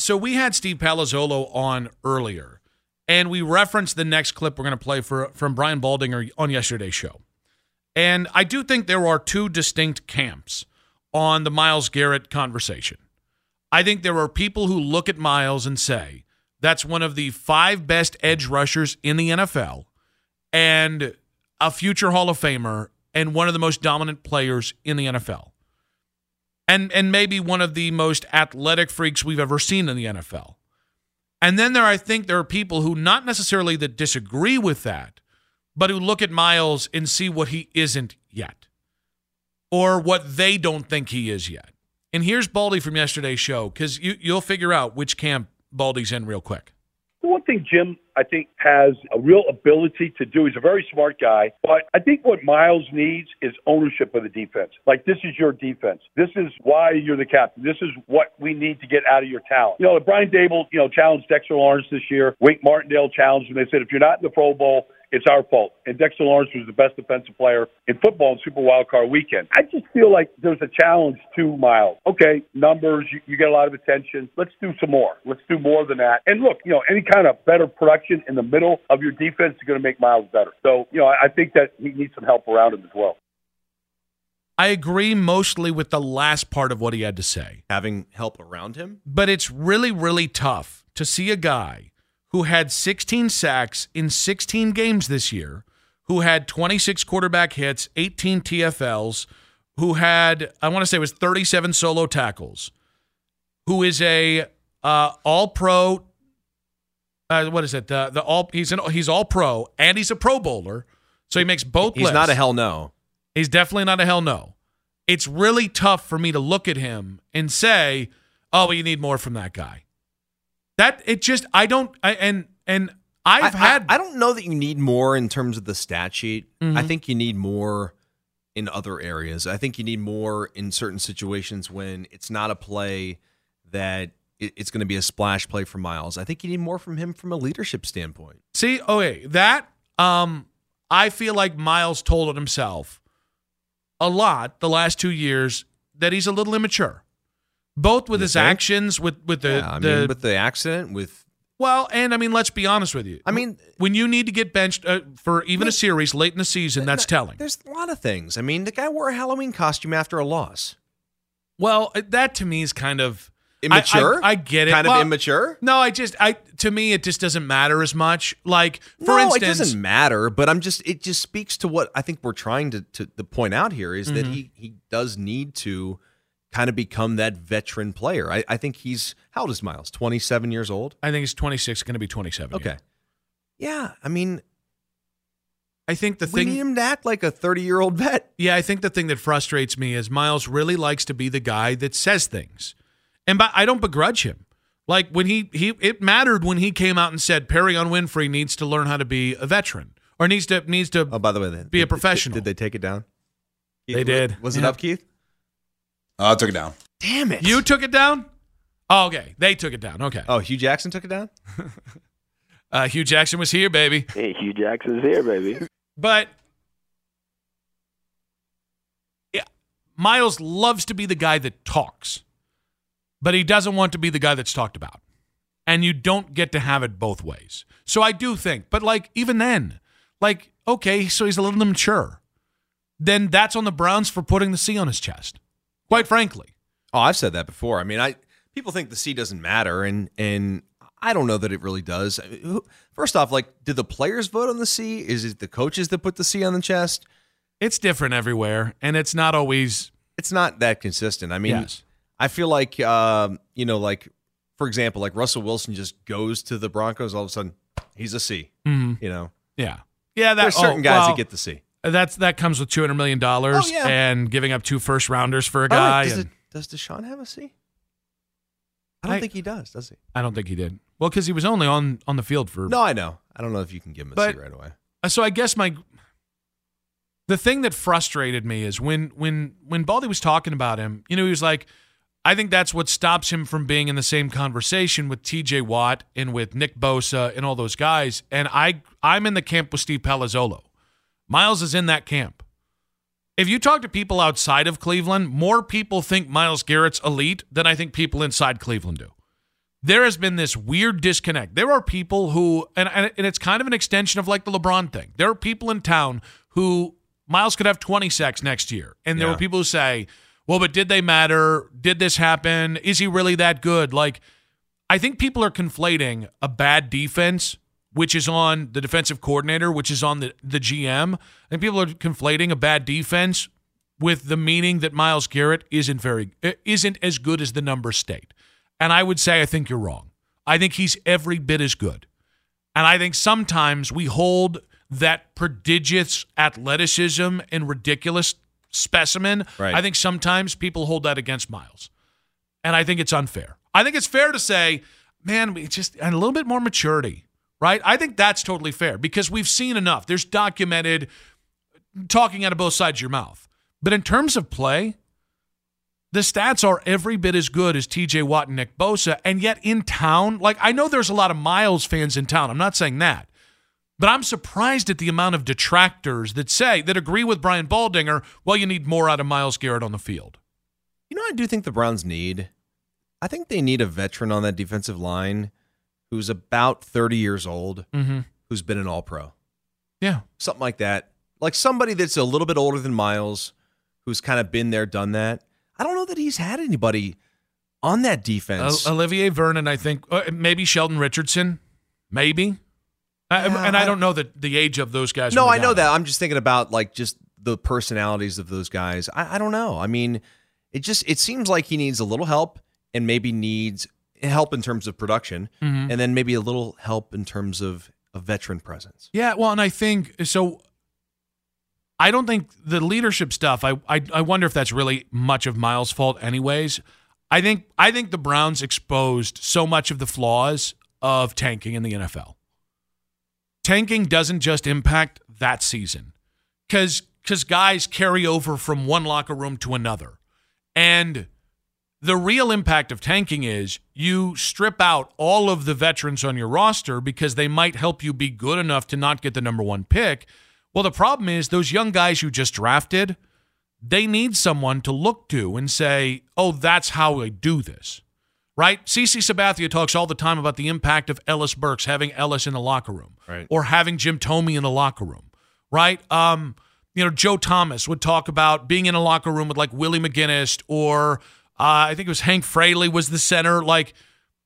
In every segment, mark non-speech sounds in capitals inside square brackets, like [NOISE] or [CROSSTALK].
So we had Steve Palazzolo on earlier, and we referenced the next clip we're going to play for from Brian Baldinger on yesterday's show. And I do think there are two distinct camps on the Myles Garrett conversation. I think there are people who look at Myles and say that's one of the five best edge rushers in the NFL and a future Hall of Famer and one of the most dominant players in the NFL and and maybe one of the most athletic freaks we've ever seen in the NFL. And then there I think there are people who not necessarily that disagree with that, but who look at Myles and see what he isn't yet. Or what they don't think he is yet. And here's Baldy from yesterday's show, because you, you'll figure out which camp Baldy's in real quick. The one thing Jim, I think, has a real ability to do. He's a very smart guy, but I think what Myles needs is ownership of the defense. Like, this is your defense. This is why you're the captain. This is what we need to get out of your talent. You know, Brian Daboll, you know, challenged Dexter Lawrence this year. Wink Martindale challenged him. They said, if you're not in the Pro Bowl, it's our fault. And Dexter Lawrence was the best defensive player in football in Super Wild Card Weekend. I just feel like there's a challenge to Myles. Okay, numbers, you, you get a lot of attention. Let's do some more. Let's do more than that. And look, you know, any kind of better production in the middle of your defense is going to make Myles better. So, you know, I, I think that he needs some help around him as well. I agree mostly with the last part of what he had to say. Having help around him? But it's really, really tough to see a guy who had 16 sacks in 16 games this year, who had 26 quarterback hits, 18 TFLs, who had I want to say it was 37 solo tackles, who is a uh, all pro. Uh, what is it? The the all he's an he's all pro and he's a Pro Bowler, so he makes both. He's lists. not a hell no. He's definitely not a hell no. It's really tough for me to look at him and say, "Oh, well, you need more from that guy." That it just I don't I, and and I've I, had I, I, don't know that you need more in terms of the stat sheet. Mm-hmm. I think you need more in other areas. I think you need more in certain situations when it's not a play that it's going to be a splash play for Myles. I think you need more from him from a leadership standpoint. See, okay, that um I feel like Myles told it himself a lot the last 2 years that he's a little immature both with You his think? actions, with with the, yeah, I the mean, with the accident, with well, and I mean, let's be honest with you. I mean, when you need to get benched uh, for even a series late in the season, that's telling. there's a lot of things. I mean, the guy wore a Halloween costume after a loss. Well, uh, that to me is kind of Immature. I, I get it. Kind Well, of immature. No, I just I to me it just doesn't matter as much. Like for no, instance, it doesn't matter. But I'm just it just speaks to what I think we're trying to to, to point out here is that Mhm. he he does need to kind of become that veteran player. I, I think he's how old is Myles? Twenty seven years old. I think he's 26, going to be 27. Okay. Yeah, I mean, I think the we thing need him to act like a thirty year old vet. Yeah, I think the thing that frustrates me is Myles really likes to be the guy that says things, and by, I don't begrudge him. Like when he he it mattered when he came out and said Perrion Winfrey needs to learn how to be a veteran or needs to needs to. Oh, by the way, then, Be a professional. Did, they take it down? They did. Was it Yeah. up, Keith? Uh, I took it down. Damn it! You took it down. Oh, okay, they took it down. Okay, Oh, Hue Jackson took it down. [LAUGHS] uh, Hue Jackson was here, baby. Hey, Hue Jackson's here, baby. [LAUGHS] But yeah, Myles loves to be the guy that talks, but he doesn't want to be the guy that's talked about. And you don't get to have it both ways. So I do think, but like even then, like, okay, so he's a little immature. Then that's on the Browns for putting the C on his chest. Quite frankly. Oh, I've said that before. I mean, I people think the C doesn't matter, and and I don't know that it really does. I mean, who- First off, like, do the players vote on the C? Is it the coaches that put the C on the chest? It's different everywhere, and it's not always It's not that consistent. I mean, Yes. I feel like um, you know, like for example, like Russell Wilson just goes to the Broncos, all of a sudden he's a C. Mhm. You know, Yeah. Yeah, that there's certain oh, guys well, that get the C. That's that comes with two hundred million dollars Oh, yeah. and giving up two first rounders for a guy. does, and- it, does Deshaun have a C? I don't I- think he does, does he? I don't think he did. Well, because he was only on on the field for No, I know. I don't know if you can give him a But- seat right away. Uh, so I guess my the thing that frustrated me is when when when Baldy was talking about him, you know, he was like, I think that's what stops him from being in the same conversation with TJ Watt and with Nick Bosa and all those guys. And I I'm in the camp with Steve Palazzolo. Myles is in that camp. If you talk to people outside of Cleveland, more people think Myles Garrett's elite than I think people inside Cleveland do there has been this weird disconnect. There are people who, and, and it's kind of an extension of like the LeBron thing. There are people in town who Myles could have 20 sacks next year. And there Yeah. are people who say, well, but did they matter? Did this happen? Is he really that good? Like, I think people are conflating a bad defense, which is on the defensive coordinator, which is on the, the GM. And people are conflating a bad defense with the meaning that Myles Garrett isn't very uh, isn't as good as the numbers state. And I would say I think you're wrong. I think he's every bit as good. And I think sometimes we hold that prodigious athleticism and ridiculous specimen. Right. I think sometimes people hold that against Myles. And I think it's unfair. I think it's fair to say, man, we just and a little bit more maturity, right? I think that's totally fair because we've seen enough. There's documented talking out of both sides of your mouth. But in terms of play, the stats are every bit as good as TJ Watt and Nick Bosa. And yet in town, like I know there's a lot of Myles fans in town. I'm not saying that. But I'm surprised at the amount of detractors that say, that agree with Brian Baldinger, well, you need more out of Myles Garrett on the field. You know, I do think the Browns need. I think they need a veteran on that defensive line who's about 30 years old, Mm-hmm. who's been an All Pro, Yeah. something like that. Like somebody that's a little bit older than Myles, who's kind of been there, done that. I don't know that he's had anybody on that defense. O- Olivier Vernon, I think, uh, maybe Sheldon Richardson, maybe. I- Yeah, and I I- don't know that the age of those guys. no, I know that. I'm just thinking about like just the personalities of those guys. I, I don't know. I mean, it just it seems like he needs a little help and maybe needs help in terms of production, Mhm. and then maybe a little help in terms of a veteran presence. Yeah, well, and I think so. I don't think the leadership stuff. I, I I wonder if that's really much of Myles' fault, anyways. I think I think the Browns exposed so much of the flaws of tanking in the NFL. Tanking doesn't just impact that season, because because guys carry over from one locker room to another, and the real impact of tanking is you strip out all of the veterans on your roster because they might help you be good enough to not get the number one pick. Well, the problem is those young guys you just drafted, they need someone to look to and say, oh, that's how I do this. Right? CC Sabathia talks all the time about the impact of Ellis Burks having Ellis in the locker room Right. or having Jim Thome in the locker room. Right? Um, you know, Joe Thomas would talk about being in a locker room with like Willie McGinest or uh, I think it was Hank Fraley was the center. Like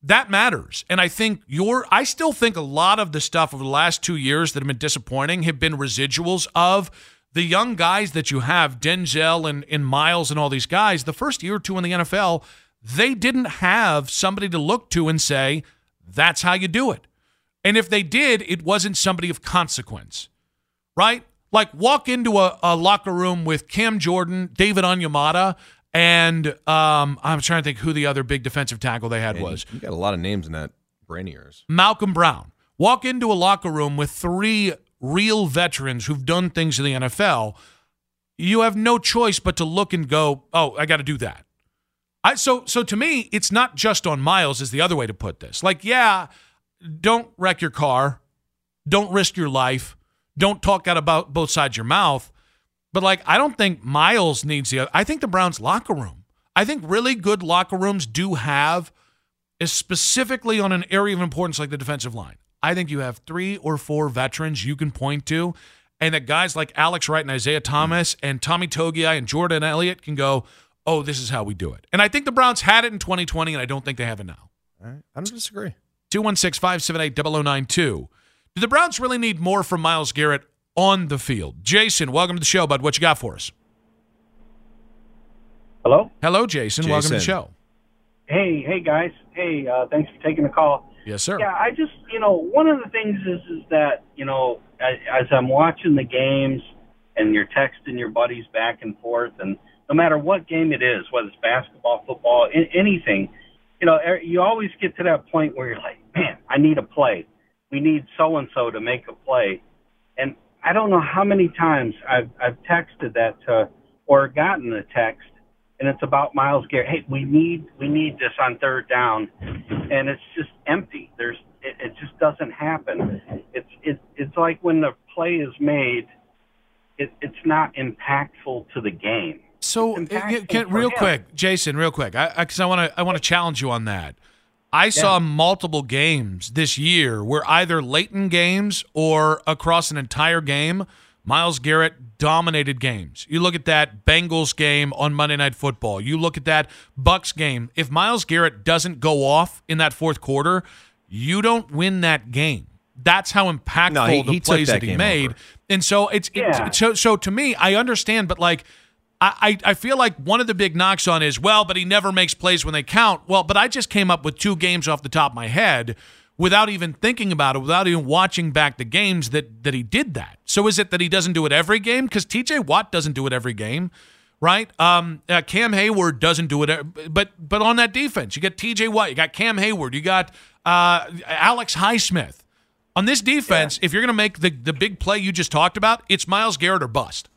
that matters. And I think your I still think a lot of the stuff over the last two years that have been disappointing have been residuals of the young guys that you have, Denzel and, and Myles and all these guys, the first year or two in the NFL, they didn't have somebody to look to and say, that's how you do it. And if they did, it wasn't somebody of consequence, right? Like walk into a, a locker room with Cam Jordan, David Onyemata, and um, I'm trying to think who the other big defensive tackle they had And was. you got a lot of names in that brain of yours. Malcolm Brown. Walk into a locker room with three real veterans who've done things in the NFL. You have no choice but to look and go, "Oh, I got to do that." I so so to me, it's not just on Myles is the other way to put this. Like, yeah, don't wreck your car, don't risk your life, don't talk out about both sides of your mouth. But like, I don't think Myles needs the. I think the Browns locker room. I think really good locker rooms do have is specifically on an area of importance like the defensive line. I think you have three or four veterans you can point to, and that guys like Alex Wright and Isaiah Thomas and Tommy Togiai and Jordan Elliott can go, oh, this is how we do it. And I think the Browns had it in 2020, and I don't think they have it now. All right. I don't disagree. 216 578 0092. Do the Browns really need more from Myles Garrett on the field? Jason, welcome to the show, bud. What you got for us? Hello. Hello, Jason. Welcome to the show. Hey, hey guys. Hey, uh, thanks for taking the call. Yes, sir. Yeah, I just, you know, one of the things is is that, you know, as, as I'm watching the games and you're texting your buddies back and forth, and no matter what game it is, whether it's basketball, football, a- anything, you know, er, you always get to that point where you're like, man, I need a play. We need so and so to make a play, and I don't know how many times I've I've texted that to, or gotten a text, and it's about Myles Garrett. Hey, we need we need this on third down, and it's just empty. There's it, it just doesn't happen. It's it, it's like when the play is made, it, it's not impactful to the game. So, uh, can- real him. quick, Jason, real quick, I because I want to I want to challenge you on that. I saw multiple games this year where either late in games or across an entire game, Myles Garrett dominated games. You look at that Bengals game on Monday Night Football. You look at that Bucks game. If Myles Garrett doesn't go off in that fourth quarter, you don't win that game. That's how impactful No, he- the he plays that that he made. over. And so it's, Yeah. it's so so to me, I understand, but like I, I I feel like one of the big knocks on is well, but he never makes plays when they count. Well, but I just came up with two games off the top of my head without even thinking about it, without even watching back the games that that he did that. So is it that he doesn't do it every game? Because T.J. Watt doesn't do it every game, right? Um, uh, Cam Heyward doesn't do it, but but on that defense, you got T.J. Watt, you got Cam Heyward, you got uh, Alex Highsmith. On this defense, if you're going to make the the big play you just talked about, it's Myles Garrett or bust.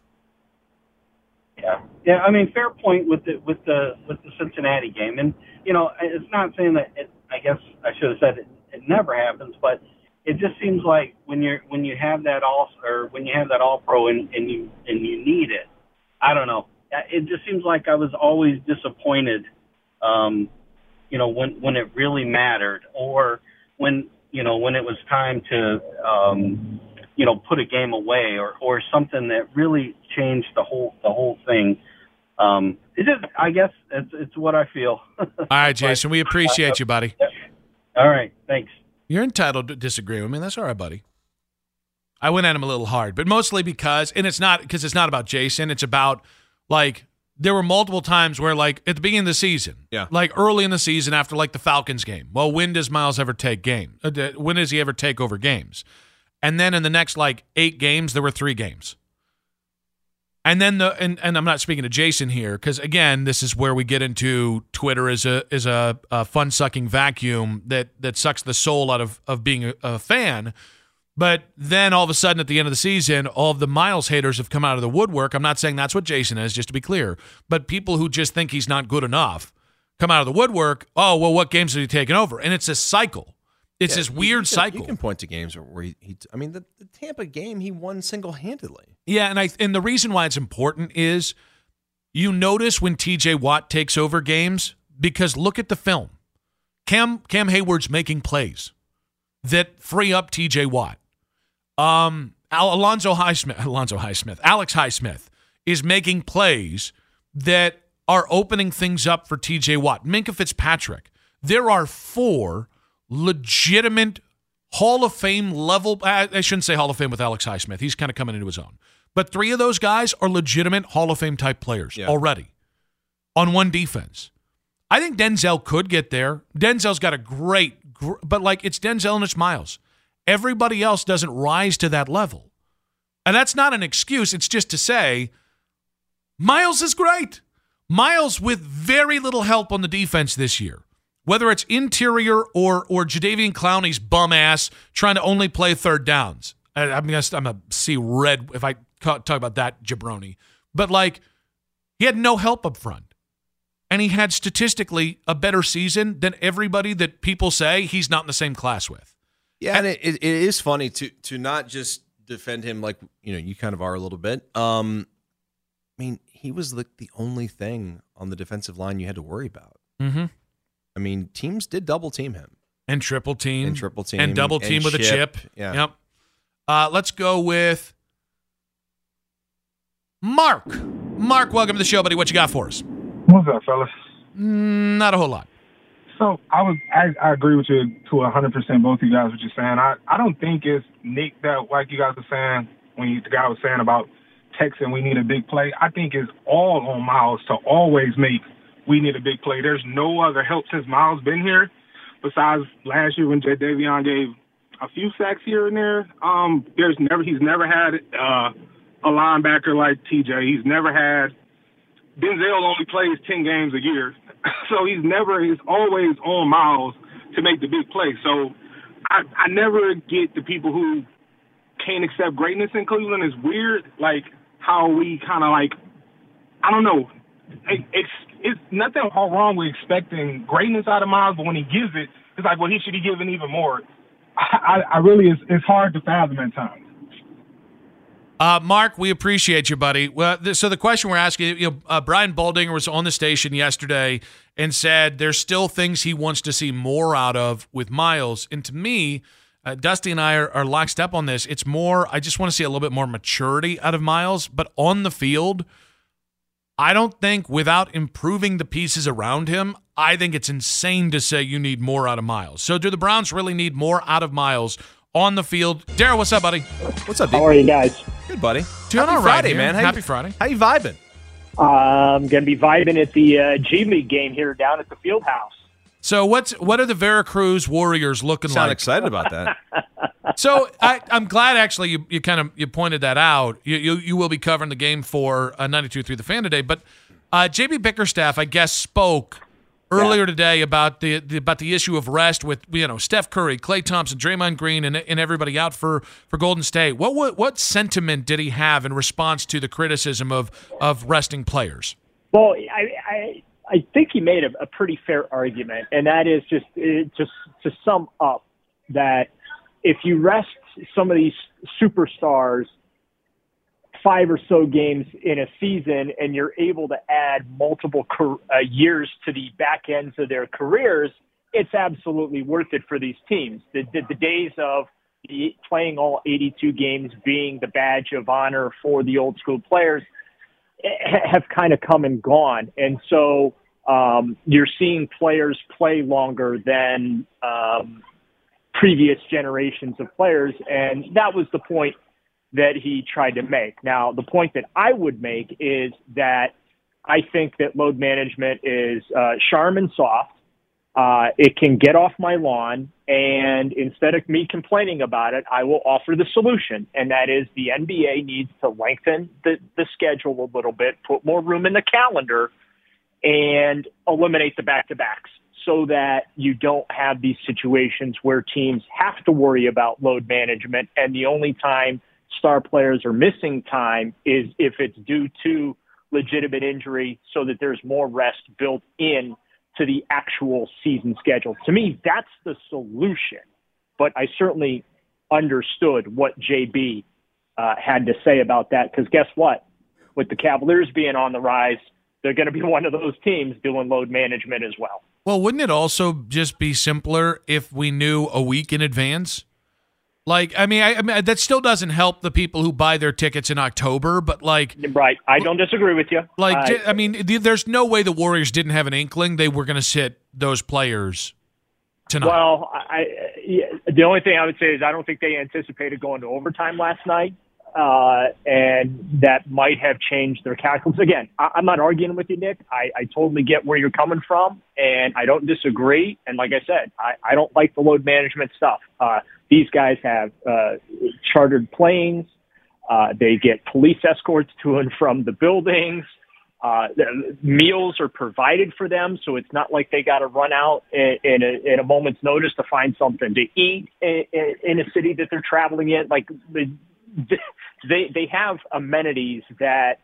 Yeah, yeah. I mean, fair point with the with the with the Cincinnati game, and you know, it's not saying that. It, I guess I should have said it, it never happens, but it just seems like when you're when you have that all or when you have that all pro and, and you and you need it. I don't know. Uh, It just seems like I was always disappointed. Um, you know, when when it really mattered, or when you know when it was time to um, you know put a game away, or or something that really changed the whole the whole thing. Um, it just, I guess, it's it's what I feel. [LAUGHS] All right, Jason, we appreciate you, buddy. All right, thanks. You're entitled to disagree with me. That's all right, buddy. I went at him a little hard, but mostly because, and it's not because it's not about Jason. It's about like there were multiple times where, like at the beginning of the season, Yeah. like early in the season after like the Falcons game. Well, when does Myles ever take game? Uh, When does he ever take over games? And then in the next like eight games, there were three games. And then the and, and I'm not speaking to Jason here because again, this is where we get into Twitter is a is a, a fun sucking vacuum that that sucks the soul out of of being a, a fan. But then all of a sudden at the end of the season, all of the Myles haters have come out of the woodwork. I'm not saying that's what Jason is, just to be clear. But people who just think he's not good enough come out of the woodwork. Oh well, what games have he taken over? And it's a cycle. It's Yeah, this weird you can, cycle. You can point to games where he, he I mean, the, the Tampa game he won single handedly. Yeah, and I and the reason why it's important is you notice when TJ Watt takes over games because look at the film. Cam Cam Heyward's making plays that free up TJ Watt. Um Al- Alonzo Highsmith, [LAUGHS] Alonzo Highsmith, Alex Highsmith is making plays that are opening things up for TJ Watt. Minkah Fitzpatrick. There are four legitimate Hall of Fame level. I shouldn't say Hall of Fame with Alex Highsmith. He's kind of coming into his own. But three of those guys are legitimate Hall of Fame type players Yeah. already on one defense. I think Denzel could get there. Denzel's got a great, gr- but like it's Denzel and it's Myles. Everybody else doesn't rise to that level. And that's not an excuse. It's just to say Myles is great. Myles with very little help on the defense this year. Whether it's interior or or Jadeveon Clowney's bum ass trying to only play third downs. I, I'm gonna I'm gonna see red if I talk about that jabroni. But like he had no help up front. And he had statistically a better season than everybody that people say he's not in the same class with. Yeah, and it, it, it is funny to to not just defend him like you know you kind of are a little bit. Um, I mean, he was like the only thing on the defensive line you had to worry about. Mm-hmm. I mean, teams did double team him And triple team. and triple team And double team and with a chip. Yeah, Yep. Uh, let's go with Mark. Mark, welcome to the show, buddy. What you got for us? What's up, fellas? Mm, not a whole lot. So I was I, I agree with you to hundred percent. Both of you guys what you're saying. I I don't think it's Nick that like you guys are saying when you, the guy was saying about Texan we need a big play. I think it's all on Myles to always make we need a big play. There's no other help since Myles been here besides last year when Jadeveon gave a few sacks here and there. Um, there's never he's never had uh, a linebacker like TJ. He's never had Denzel only plays ten games a year, [LAUGHS] so he's never, he's always on Myles to make the big play. So I, I never get the people who can't accept greatness in Cleveland. It's weird, like how we kind of like, I don't know. It's it's nothing wrong with expecting greatness out of Myles, but when he gives it, it's like, well, he should be given even more. I, I really, it's, it's hard to fathom at times. Uh, Mark, we appreciate you, buddy. Well, th- so the question we're asking, you know, uh, Brian Baldinger was on the station yesterday and said there's still things he wants to see more out of with Myles. And to me, uh, Dusty and I are, are locked up on this. It's more, I just want to see a little bit more maturity out of Myles, but on the field, I don't think without improving the pieces around him, I think it's insane to say you need more out of Myles. So do the Browns really need more out of Myles on the field? Daryl, what's up, buddy? What's up, How are you guys? Good, buddy. Doing Happy all right Friday, here. man. How Happy you, Friday. How you vibing? I'm going to be vibing at the uh, G League game here down at the field house. So what's what are the Veracruz Warriors looking Sound like? excited about that. [LAUGHS] So I, I'm glad actually you, you kind of you pointed that out. You you, you will be covering the game for uh, 92.3 The Fan today, but uh, JB Bickerstaff I guess spoke earlier today about the, the about the issue of rest with you know Steph Curry, Klay Thompson, Draymond Green, and, and everybody out for, for Golden State. What, what what sentiment did he have in response to the criticism of of resting players? Well, I, I, I think he made a, a pretty fair argument, and that is just uh, just to sum up that if you rest some of these superstars five or so games in a season and you're able to add multiple uh, years to the back ends of their careers, it's absolutely worth it for these teams. The, the, the days of the, playing all 82 games being the badge of honor for the old school players eh, have kind of come and gone. And so um, you're seeing players play longer than um, previous generations of players. And that was the point that he tried to make. Now, the point that I would make is that I think that load management is uh, charm and soft. Uh, it can get off my lawn, and instead of me complaining about it, I will offer the solution, and that is the NBA needs to lengthen the, the schedule a little bit, put more room in the calendar, and eliminate the back to backs so that you don't have these situations where teams have to worry about load management, and the only time star players are missing time is if it's due to legitimate injury so that there's more rest built in to the actual season schedule. To me, that's the solution. But I certainly understood what JB uh, had to say about that because guess what? With the Cavaliers being on the rise, they're going to be [LAUGHS] one of those teams doing load management as well. Well, wouldn't it also just be simpler if we knew a week in advance? Like, I mean, I, I mean, that still doesn't help the people who buy their tickets in October, but like, right? I don't disagree with you. Like, j- I mean, there's no way the Warriors didn't have an inkling they were going to sit those players tonight. Well, I, the only thing I would say is I don't think they anticipated going to overtime last night, uh, and that might have changed their calculus. Again, I, I'm not arguing with you, Nick. I, I totally get where you're coming from, and I don't disagree. And like I said, I, I don't like the load management stuff. Uh, these guys have uh, chartered planes. Uh, they get police escorts to and from the buildings. Uh, the meals are provided for them, so it's not like they got to run out in, in, a, in a moment's notice to find something to eat in, in, in a city that they're traveling in. Like the, they they have amenities that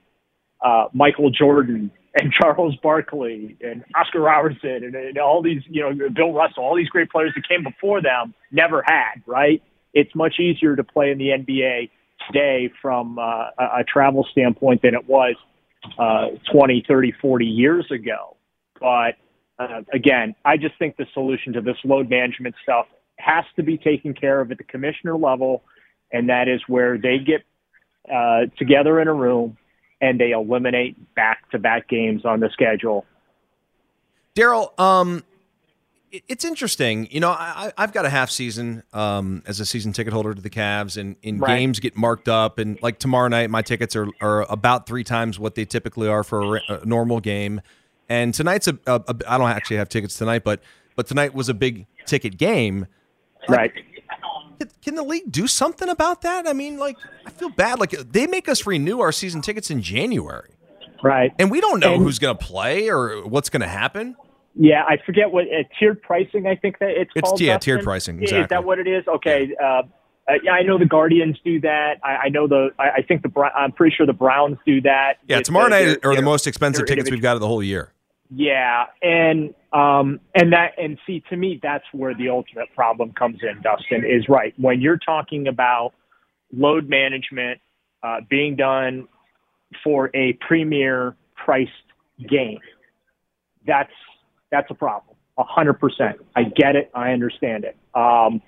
uh, Michael Jordan and Charles Barkley and Oscar Robertson and, and all these, you know, Bill Russell, all these great players that came before them never had, right? It's much easier to play in the NBA today from uh, a, a travel standpoint than it was uh, 20, 30, 40 years ago. But uh, again, I just think the solution to this load management stuff has to be taken care of at the commissioner level, and that is where they get uh, together in a room and they eliminate back-to-back games on the schedule. Daryl, um, it- it's interesting. You know, I, I've got a half season um, as a season ticket holder to the Cavs, and, and Right. games get marked up. And like tomorrow night, my tickets are, are about three times what they typically are for a, a normal game. And tonight's a, a, a I don't actually have tickets tonight, but but tonight was a big ticket game. Right. Can- Can the league do something about that? I mean, like I feel bad. Like they make us renew our season tickets in January, Right. and we don't know And- who's going to play or what's going to happen. Yeah, I forget what uh, tiered pricing. I think that it's, It's- called. yeah, Dustin. tiered pricing, Exactly. Is that what it is? Okay. Uh, uh, yeah, I know the Guardians do that. I, I know the. I, I think the. I'm pretty sure the Browns do that. Yeah, tomorrow night their- are the most expensive tickets we've got of the whole year. Yeah, and um, and that and see to me that's where the ultimate problem comes in. Dustin is right when you're talking about load management uh, being done for a premier priced game. That's that's a problem. A hundred percent. I get it. I understand it. Um,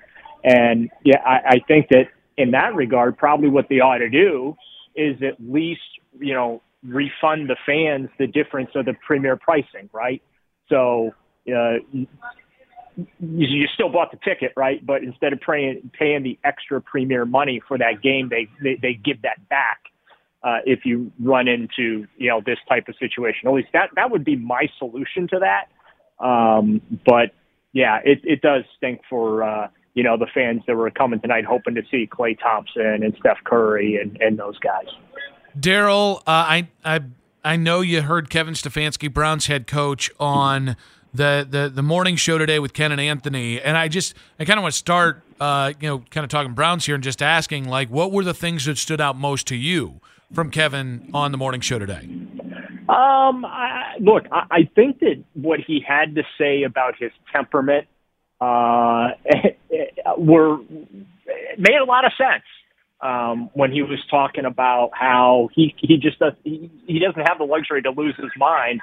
and yeah, I, I think that in that regard, probably what they ought to do is at least you know refund the fans the difference of the premier pricing, right? So uh, you, still bought the ticket, right? But instead of paying paying the extra premier money for that game, they they, they give that back uh, if you run into you know this type of situation. At least that that would be my solution to that. Um, but yeah, it it does stink for uh, you know the fans that were coming tonight hoping to see Klay Thompson and Steph Curry and and those guys. Daryl, uh, I I I know you heard Kevin Stefanski, Browns head coach, on the the the morning show today with Ken and Anthony, and I just I kind of want to start, uh, you know, kind of talking Browns here and just asking like, what were the things that stood out most to you from Kevin on the morning show today? Um, I, look, I, I think that what he had to say about his temperament uh, [LAUGHS] were made a lot of sense. Um, when he was talking about how he he just does he, he doesn't have the luxury to lose his mind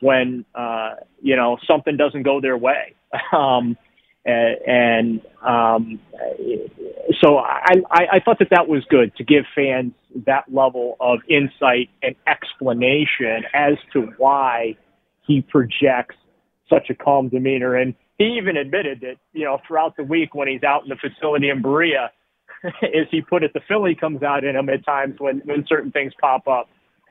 when uh, you know something doesn't go their way. [LAUGHS] Um, and, um, so I, I, I thought that that was good to give fans that level of insight and explanation as to why he projects such a calm demeanor. And he even admitted that, you know, throughout the week when he's out in the facility in Berea, [LAUGHS] as he put it, the Philly comes out in him at times when, when certain things pop up.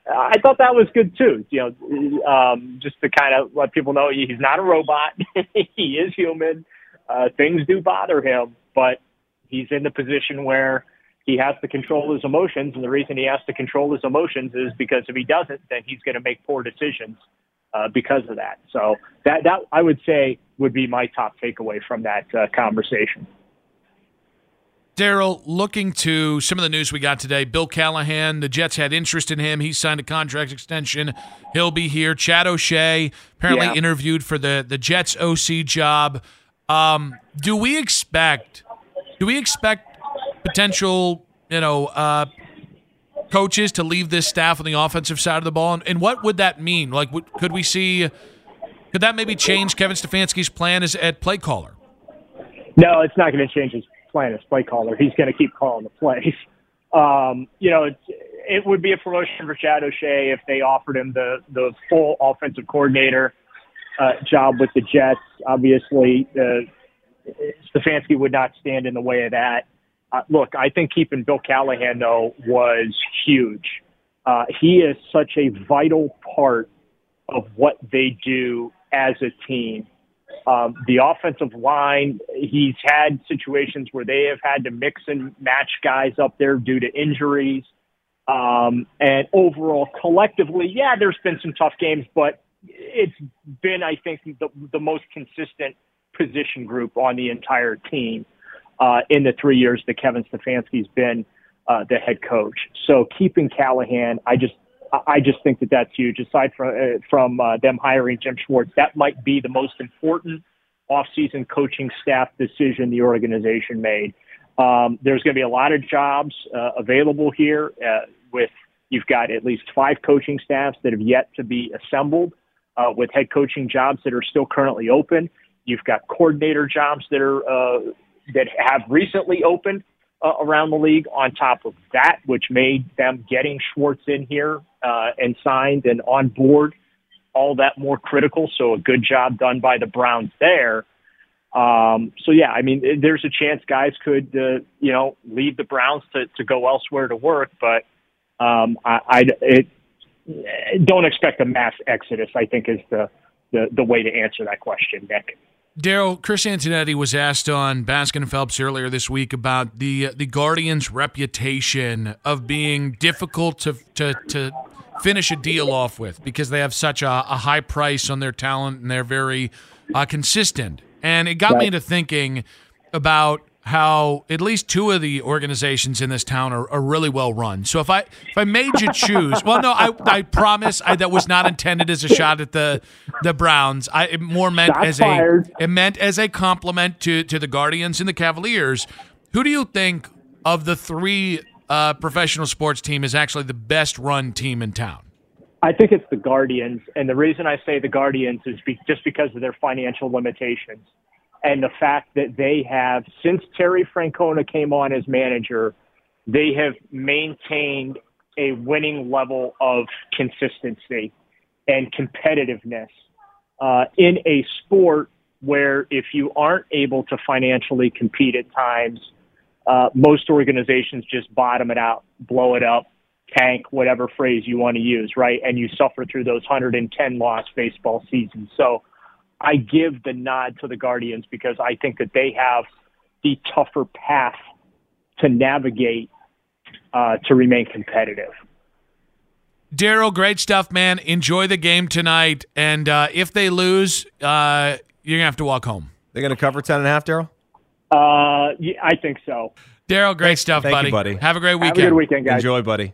I thought that was good too. You know, um, just to kind of let people know he's not a robot. [LAUGHS] he is human. Uh, things do bother him, but he's in the position where he has to control his emotions. And the reason he has to control his emotions is because if he doesn't, then he's going to make poor decisions uh, because of that. So that that I would say would be my top takeaway from that uh, conversation. Daryl, looking to some of the news we got today, Bill Callahan, the Jets had interest in him. He signed a contract extension. He'll be here. Chad O'Shea apparently Yeah. interviewed for the, the Jets OC job. Um, do we expect do we expect potential, you know, uh, coaches to leave this staff on the offensive side of the ball? And, and what would that mean? Like, would, could we see? Could that maybe change Kevin Stefanski's plan as at play caller? No, it's not going to change his plan as play caller. He's going to keep calling the plays. Um, you know, it's, it would be a promotion for Chad O'Shea if they offered him the the full offensive coordinator uh, job with the Jets. Obviously, uh, Stefanski would not stand in the way of that. Uh, look, I think keeping Bill Callahan though was huge. Uh, he is such a vital part of what they do as a team. Um, the offensive line, he's had situations where they have had to mix and match guys up there due to injuries. Um, and overall, collectively, yeah, there's been some tough games, but it's been, I think, the, the most consistent position group on the entire team uh, in the three years that Kevin Stefanski's been uh, the head coach. So keeping Callahan, I just I just think that that's huge. Aside from uh, from uh, them hiring Jim Schwartz, that might be the most important offseason coaching staff decision the organization made. Um, there's going to be a lot of jobs uh, available here. Uh, with you've got at least five coaching staffs that have yet to be assembled, uh, with head coaching jobs that are still currently open. You've got coordinator jobs that are uh, that have recently opened uh, around the league. On top of that, which made them getting Schwartz in here uh, and signed and on board all that more critical. So a good job done by the Browns there. Um, so yeah, I mean, there's a chance guys could, uh, you know, leave the Browns to, to go elsewhere to work, but um, I, I it, don't expect a mass exodus. I think is the the, the way to answer that question, Nick. Daryl, Chris Antonetti was asked on Baskin and Phelps earlier this week about the the Guardians' reputation of being difficult to to to finish a deal off with because they have such a, a high price on their talent and they're very uh, consistent. And it got right. me into thinking about how at least two of the organizations in this town are, are, really well run. So if I if I made you choose, well, no, I I promise I, that was not intended as a shot at the the Browns. I it more meant as fired. a it meant as a compliment to to the Guardians and the Cavaliers. Who do you think of the three uh, professional sports team is actually the best run team in town? I think it's the Guardians, and the reason I say the Guardians is be- just because of their financial limitations and the fact that they have, since Terry Francona came on as manager, they have maintained a winning level of consistency and competitiveness uh, in a sport where if you aren't able to financially compete at times, uh, most organizations just bottom it out, blow it up, tank, whatever phrase you want to use, right? And you suffer through those 110 loss baseball seasons. So I give the nod to the Guardians because I think that they have the tougher path to navigate uh, to remain competitive. Daryl, great stuff, man. Enjoy the game tonight. And uh, if they lose, uh, you're going to have to walk home. They're going to cover 10 and a half, Daryl? Uh, yeah, I think so. Daryl, great stuff, Thank buddy. You, buddy. Have a great weekend. Have a good weekend, guys. Enjoy, buddy.